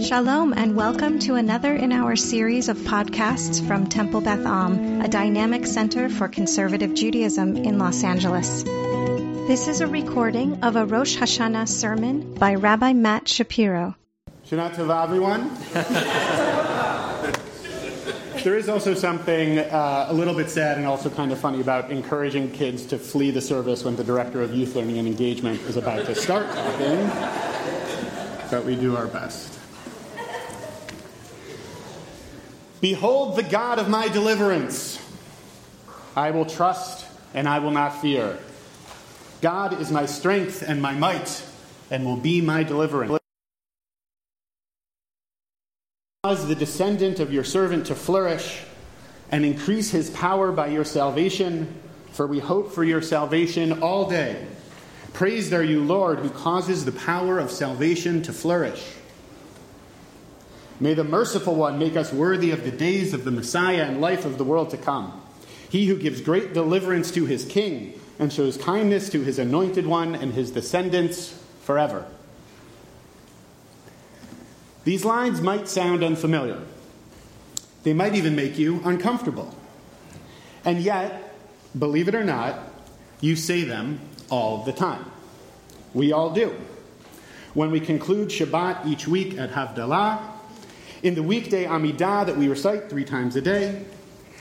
Shalom and welcome to another in our series of podcasts from Temple Beth Am, a dynamic center for conservative Judaism in Los Angeles. This is a recording of a Rosh Hashanah sermon by Rabbi Matt Shapiro. Shana Tova, everyone. there is also something uh, a little bit sad and also kind of funny about encouraging kids to flee the service when the director of youth learning and engagement is about to start talking. But we do our best. Behold the God of my deliverance. I will trust and I will not fear. God is my strength and my might and will be my deliverance. Cause the descendant of your servant to flourish and increase his power by your salvation, for we hope for your salvation all day. Praised are you, Lord, who causes the power of salvation to flourish. May the merciful one make us worthy of the days of the Messiah and life of the world to come. He who gives great deliverance to his king and shows kindness to his anointed one and his descendants forever. These lines might sound unfamiliar. They might even make you uncomfortable. And yet, believe it or not, you say them all the time. We all do. When we conclude Shabbat each week at Havdalah, in the weekday Amidah that we recite three times a day,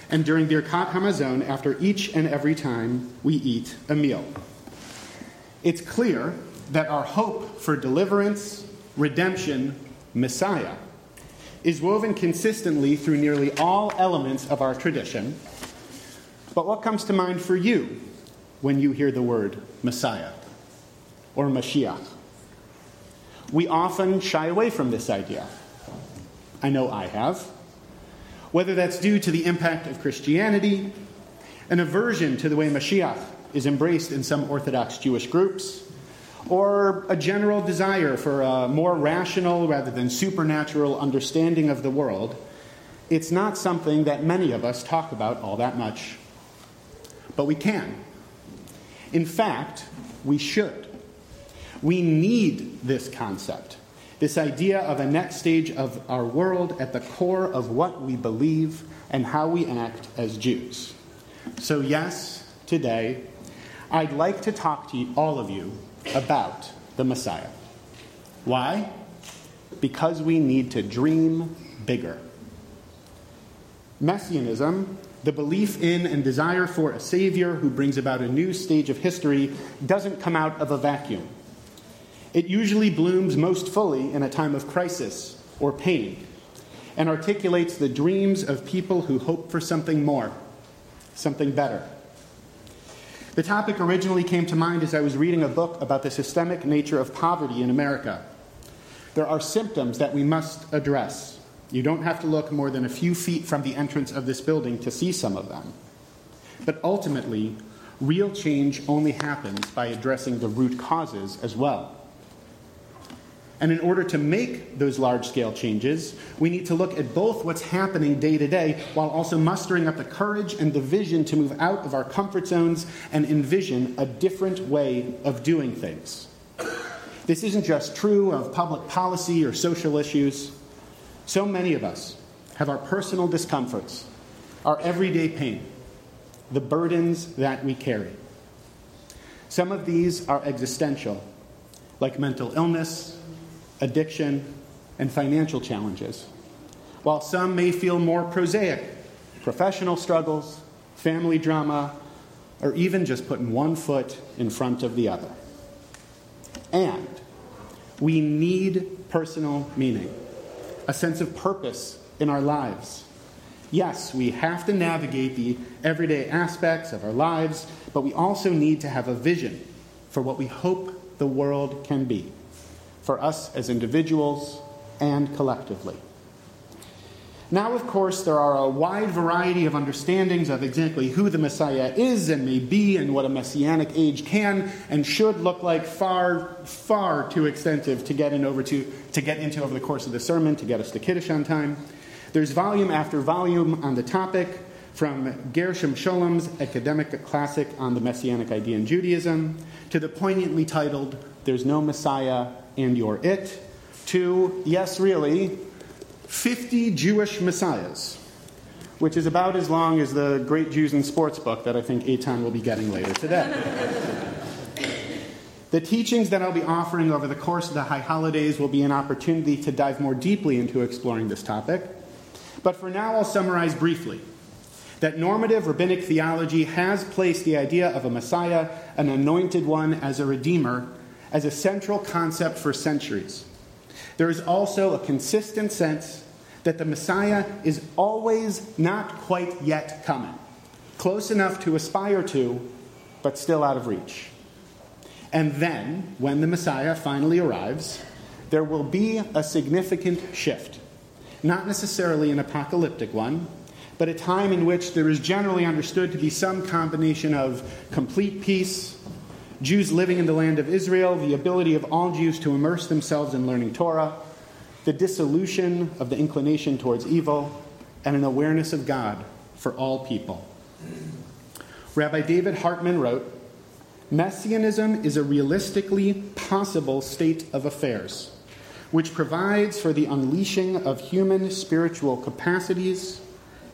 and during Birkat Hamazon after each and every time we eat a meal. It's clear that our hope for deliverance, redemption, Messiah is woven consistently through nearly all elements of our tradition. But what comes to mind for you when you hear the word Messiah or Mashiach? We often shy away from this idea. I know I have. Whether that's due to the impact of Christianity, an aversion to the way Mashiach is embraced in some Orthodox Jewish groups, or a general desire for a more rational rather than supernatural understanding of the world, it's not something that many of us talk about all that much. But we can. In fact, we should. We need this concept this idea of a next stage of our world at the core of what we believe and how we act as Jews. So, yes, today, I'd like to talk to all of you about the Messiah. Why? Because we need to dream bigger. Messianism, the belief in and desire for a Savior who brings about a new stage of history, doesn't come out of a vacuum. It usually blooms most fully in a time of crisis or pain and articulates the dreams of people who hope for something more, something better. The topic originally came to mind as I was reading a book about the systemic nature of poverty in America. There are symptoms that we must address. You don't have to look more than a few feet from the entrance of this building to see some of them. But ultimately, real change only happens by addressing the root causes as well. And in order to make those large scale changes, we need to look at both what's happening day to day while also mustering up the courage and the vision to move out of our comfort zones and envision a different way of doing things. This isn't just true of public policy or social issues. So many of us have our personal discomforts, our everyday pain, the burdens that we carry. Some of these are existential, like mental illness, addiction, and financial challenges, while some may feel more prosaic professional struggles, family drama, or even just putting one foot in front of the other. And we need personal meaning, a sense of purpose in our lives. Yes, we have to navigate the everyday aspects of our lives, but we also need to have a vision for what we hope the world can be for us as individuals and collectively. Now, of course, there are a wide variety of understandings of exactly who the Messiah is and may be, and what a messianic age can and should look like. Far, far too extensive to get in over to, to get into over the course of the sermon to get us to Kiddush on time. There's volume after volume on the topic, from Gershom Scholem's academic classic on the messianic idea in Judaism to the poignantly titled "There's No Messiah and You're It, to, yes, really, 50 Jewish messiahs, which is about as long as the Great Jews in Sports book that I think Eitan will be getting later today. the teachings that I'll be offering over the course of the high holidays will be an opportunity to dive more deeply into exploring this topic. But for now, I'll summarize briefly that normative rabbinic theology has placed the idea of a Messiah, an anointed one, as a redeemer, as a central concept for centuries. There is also a consistent sense that the Messiah is always not quite yet coming, close enough to aspire to, but still out of reach. And then, when the Messiah finally arrives, there will be a significant shift. Not necessarily an apocalyptic one, but a time in which there is generally understood to be some combination of complete peace, Jews living in the land of Israel, the ability of all Jews to immerse themselves in learning Torah, the dissolution of the inclination towards evil, and an awareness of God for all people. Rabbi David Hartman wrote Messianism is a realistically possible state of affairs, which provides for the unleashing of human spiritual capacities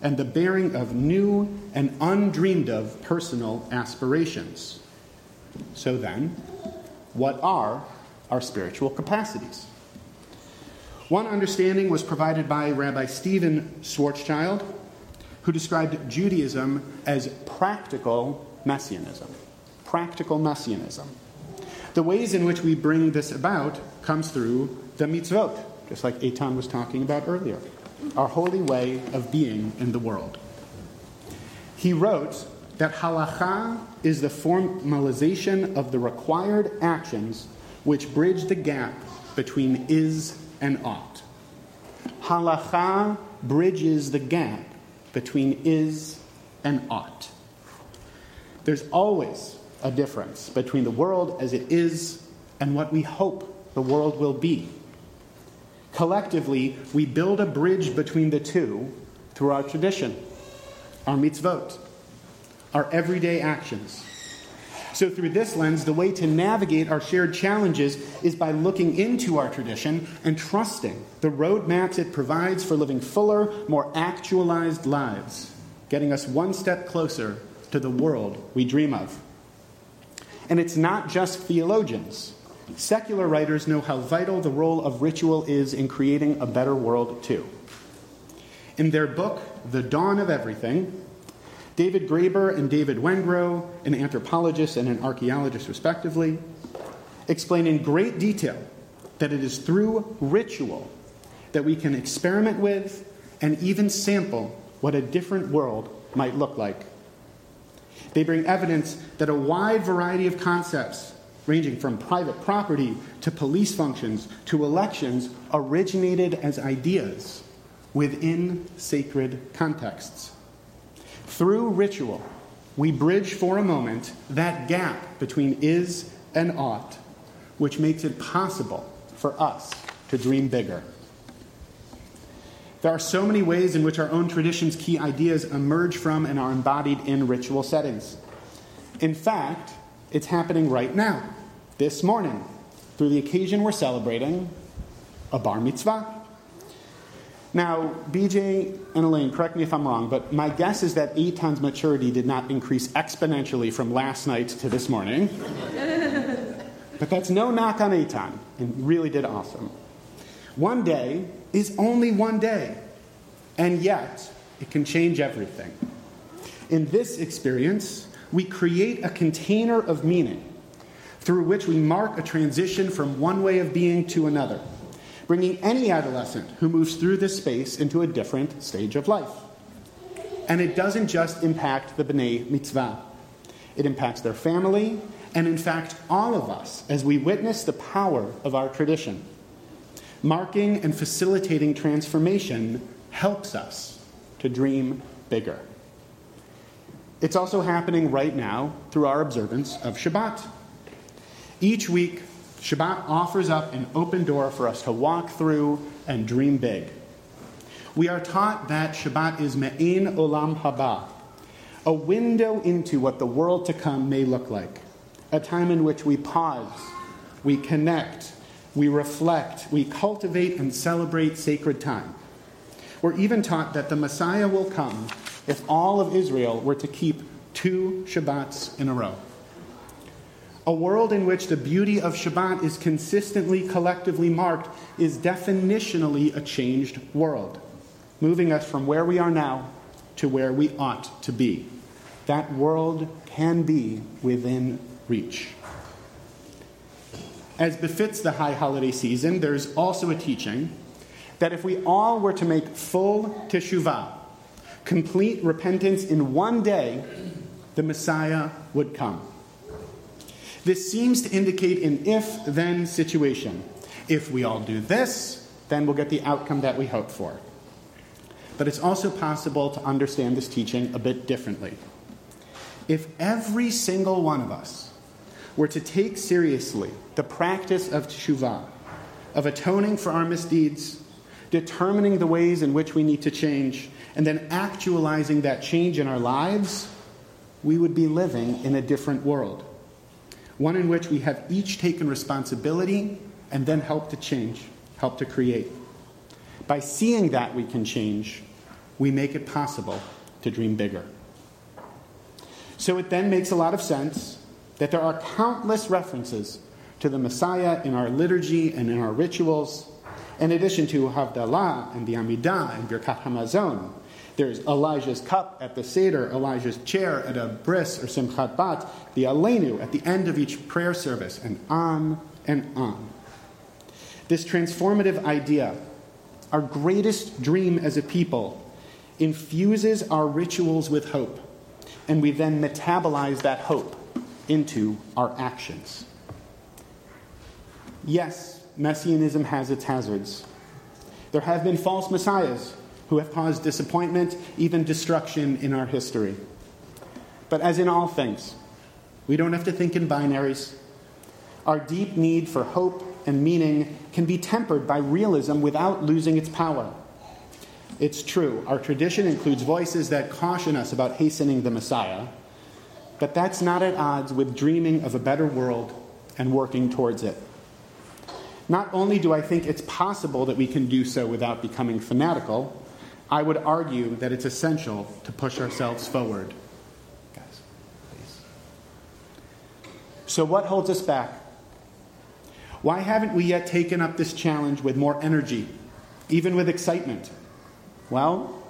and the bearing of new and undreamed of personal aspirations. So then, what are our spiritual capacities? One understanding was provided by Rabbi Stephen Schwarzschild, who described Judaism as practical messianism. Practical messianism. The ways in which we bring this about comes through the mitzvot, just like Eitan was talking about earlier, our holy way of being in the world. He wrote that halacha is the formalization of the required actions which bridge the gap between is and ought. Halacha bridges the gap between is and ought. There's always a difference between the world as it is and what we hope the world will be. Collectively, we build a bridge between the two through our tradition, our mitzvot, our everyday actions. So, through this lens, the way to navigate our shared challenges is by looking into our tradition and trusting the roadmaps it provides for living fuller, more actualized lives, getting us one step closer to the world we dream of. And it's not just theologians. Secular writers know how vital the role of ritual is in creating a better world, too. In their book, The Dawn of Everything, David Graeber and David Wengrow, an anthropologist and an archaeologist, respectively, explain in great detail that it is through ritual that we can experiment with and even sample what a different world might look like. They bring evidence that a wide variety of concepts, ranging from private property to police functions to elections, originated as ideas within sacred contexts. Through ritual, we bridge for a moment that gap between is and ought, which makes it possible for us to dream bigger. There are so many ways in which our own tradition's key ideas emerge from and are embodied in ritual settings. In fact, it's happening right now, this morning, through the occasion we're celebrating a bar mitzvah. Now, BJ and Elaine, correct me if I'm wrong, but my guess is that Eitan's maturity did not increase exponentially from last night to this morning. but that's no knock on Eitan, and really did awesome. One day is only one day, and yet it can change everything. In this experience, we create a container of meaning through which we mark a transition from one way of being to another bringing any adolescent who moves through this space into a different stage of life. And it doesn't just impact the B'nai Mitzvah, it impacts their family, and in fact, all of us as we witness the power of our tradition. Marking and facilitating transformation helps us to dream bigger. It's also happening right now through our observance of Shabbat. Each week, Shabbat offers up an open door for us to walk through and dream big. We are taught that Shabbat is Me'in Olam Haba, a window into what the world to come may look like, a time in which we pause, we connect, We reflect, we cultivate and celebrate sacred time. We're even taught that the Messiah will come if all of Israel were to keep two Shabbats in a row. A world in which the beauty of Shabbat is consistently collectively marked is definitionally a changed world, moving us from where we are now to where we ought to be. That world can be within reach. As befits the high holiday season, there's also a teaching that if we all were to make full teshuvah, complete repentance in one day, the Messiah would come. This seems to indicate an if then situation. If we all do this, then we'll get the outcome that we hope for. But it's also possible to understand this teaching a bit differently. If every single one of us were to take seriously the practice of teshuvah, of atoning for our misdeeds, determining the ways in which we need to change, and then actualizing that change in our lives, we would be living in a different world one in which we have each taken responsibility and then helped to change, helped to create. By seeing that we can change, we make it possible to dream bigger. So it then makes a lot of sense that there are countless references to the Messiah in our liturgy and in our rituals, in addition to Havdalah and the Amidah and Birkat Hamazon, there's Elijah's cup at the Seder, Elijah's chair at a bris or Simchat Bat, the Aleinu at the end of each prayer service, and on and on. This transformative idea, our greatest dream as a people, infuses our rituals with hope, and we then metabolize that hope into our actions. Yes, messianism has its hazards. There have been false messiahs who have caused disappointment, even destruction in our history. But as in all things, we don't have to think in binaries. Our deep need for hope and meaning can be tempered by realism without losing its power. It's true, our tradition includes voices that caution us about hastening the Messiah, but that's not at odds with dreaming of a better world and working towards it. Not only do I think it's possible that we can do so without becoming fanatical, I would argue that it's essential to push ourselves forward. Guys, please. So, what holds us back? Why haven't we yet taken up this challenge with more energy, even with excitement? Well,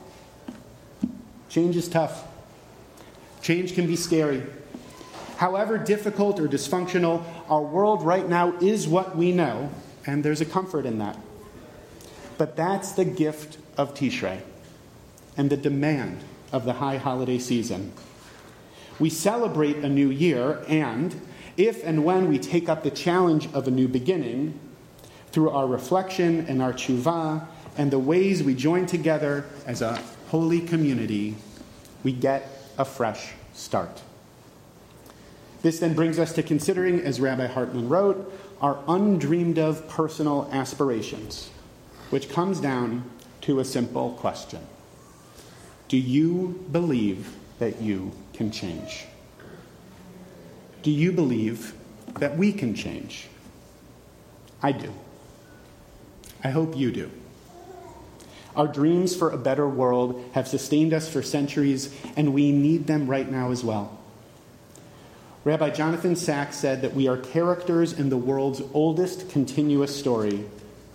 change is tough. Change can be scary. However difficult or dysfunctional, our world right now is what we know, and there's a comfort in that. But that's the gift of Tishrei and the demand of the high holiday season. We celebrate a new year, and if and when we take up the challenge of a new beginning, through our reflection and our tshuva and the ways we join together as a holy community, we get a fresh start. This then brings us to considering, as Rabbi Hartman wrote, our undreamed of personal aspirations which comes down to a simple question Do you believe that you can change? Do you believe that we can change? I do. I hope you do. Our dreams for a better world have sustained us for centuries, and we need them right now as well. Rabbi Jonathan Sacks said that we are characters in the world's oldest continuous story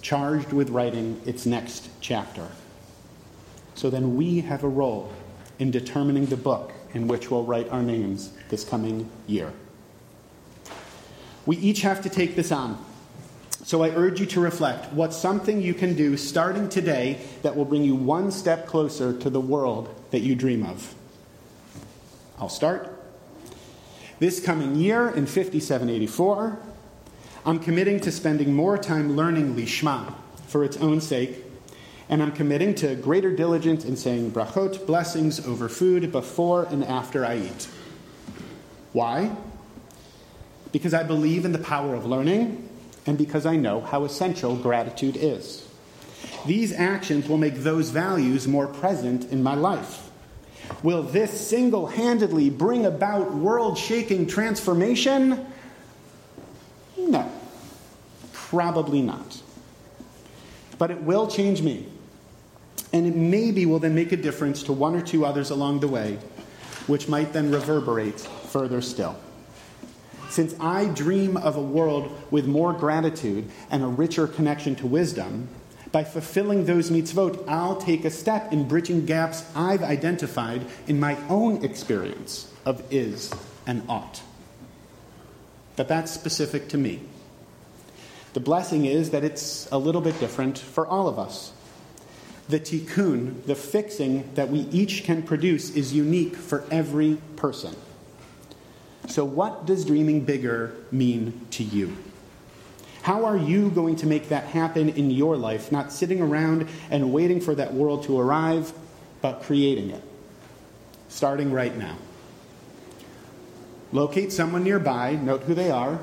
charged with writing its next chapter. So then we have a role in determining the book in which we'll write our names this coming year. We each have to take this on. So I urge you to reflect what's something you can do starting today that will bring you one step closer to the world that you dream of. I'll start. This coming year in 5784, I'm committing to spending more time learning Lishma for its own sake, and I'm committing to greater diligence in saying brachot, blessings over food before and after I eat. Why? Because I believe in the power of learning, and because I know how essential gratitude is. These actions will make those values more present in my life. Will this single handedly bring about world shaking transformation? No, Probably not. But it will change me. And it maybe will then make a difference to one or two others along the way, which might then reverberate further still. Since I dream of a world with more gratitude and a richer connection to wisdom, by fulfilling those mitzvot, I'll take a step in bridging gaps I've identified in my own experience of is and ought. But that's specific to me. The blessing is that it's a little bit different for all of us. The tikkun, the fixing that we each can produce, is unique for every person. So, what does dreaming bigger mean to you? How are you going to make that happen in your life? Not sitting around and waiting for that world to arrive, but creating it. Starting right now. Locate someone nearby, note who they are,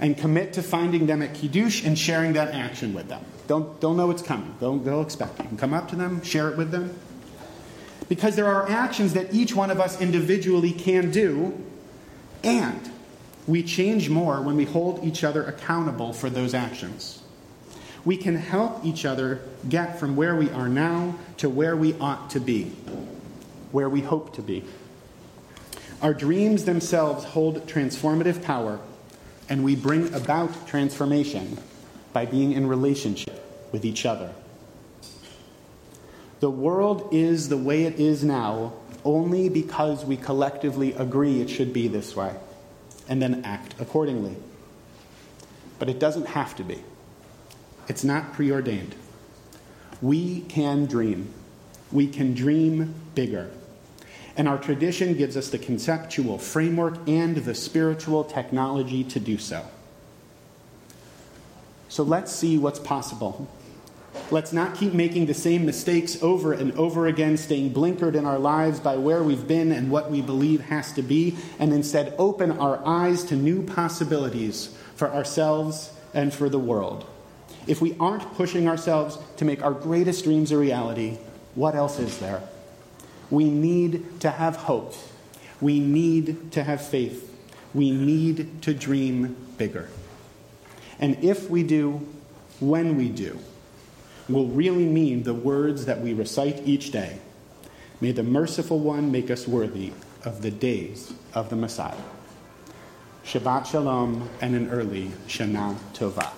and commit to finding them at Kiddush and sharing that action with them. Don't, don't know it's coming. Don't, they'll expect it. You can come up to them, share it with them. Because there are actions that each one of us individually can do, and we change more when we hold each other accountable for those actions. We can help each other get from where we are now to where we ought to be, where we hope to be. Our dreams themselves hold transformative power, and we bring about transformation by being in relationship with each other. The world is the way it is now only because we collectively agree it should be this way and then act accordingly. But it doesn't have to be, it's not preordained. We can dream. We can dream bigger. And our tradition gives us the conceptual framework and the spiritual technology to do so. So let's see what's possible. Let's not keep making the same mistakes over and over again, staying blinkered in our lives by where we've been and what we believe has to be, and instead open our eyes to new possibilities for ourselves and for the world. If we aren't pushing ourselves to make our greatest dreams a reality, what else is there? We need to have hope. We need to have faith. We need to dream bigger. And if we do, when we do, will really mean the words that we recite each day. May the merciful one make us worthy of the days of the Messiah. Shabbat Shalom and an early Shana Tova.